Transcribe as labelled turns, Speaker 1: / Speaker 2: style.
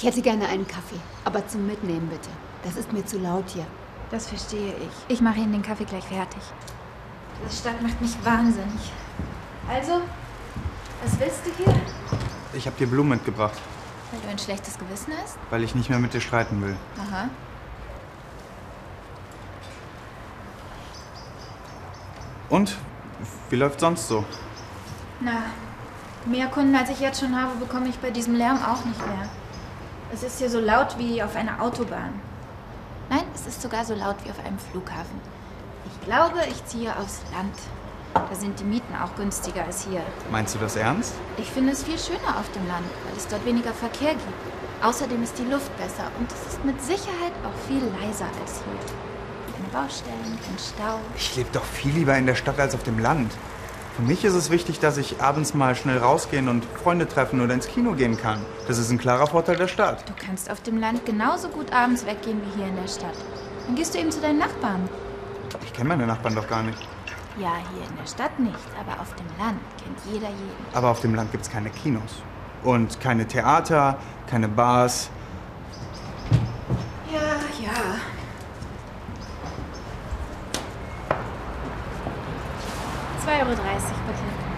Speaker 1: Ich hätte gerne einen Kaffee, aber zum Mitnehmen bitte. Das ist mir zu laut hier.
Speaker 2: Das verstehe ich. Ich mache Ihnen den Kaffee gleich fertig. Diese Stadt macht mich wahnsinnig. Also, was willst du hier?
Speaker 3: Ich habe dir Blumen mitgebracht,
Speaker 2: Weil du ein schlechtes Gewissen hast?
Speaker 3: weil ich nicht mehr mit dir streiten will.
Speaker 2: Aha.
Speaker 3: Und? Wie läuft sonst so?
Speaker 2: Na, mehr Kunden als ich jetzt schon habe, bekomme ich bei diesem Lärm auch nicht mehr. Es ist hier so laut wie auf einer Autobahn. Nein, es ist sogar so laut wie auf einem Flughafen. Ich glaube, ich ziehe aufs Land. Da sind die Mieten auch günstiger als hier.
Speaker 3: Meinst du das ernst?
Speaker 2: Ich finde es viel schöner auf dem Land, weil es dort weniger Verkehr gibt. Außerdem ist die Luft besser und es ist mit Sicherheit auch viel leiser als hier. Keine Baustellen, kein Stau.
Speaker 3: Ich lebe doch viel lieber in der Stadt als auf dem Land. Für mich ist es wichtig, dass ich abends mal schnell rausgehen und Freunde treffen oder ins Kino gehen kann. Das ist ein klarer Vorteil der Stadt.
Speaker 2: Du kannst auf dem Land genauso gut abends weggehen wie hier in der Stadt. Dann gehst du eben zu deinen Nachbarn.
Speaker 3: Ich kenne meine Nachbarn doch gar nicht.
Speaker 2: Ja, hier in der Stadt nicht, aber auf dem Land kennt jeder jeden.
Speaker 3: Aber auf dem Land gibt es keine Kinos. Und keine Theater, keine Bars.
Speaker 2: Ja, ja. Zwei Euro dreißig, bitte.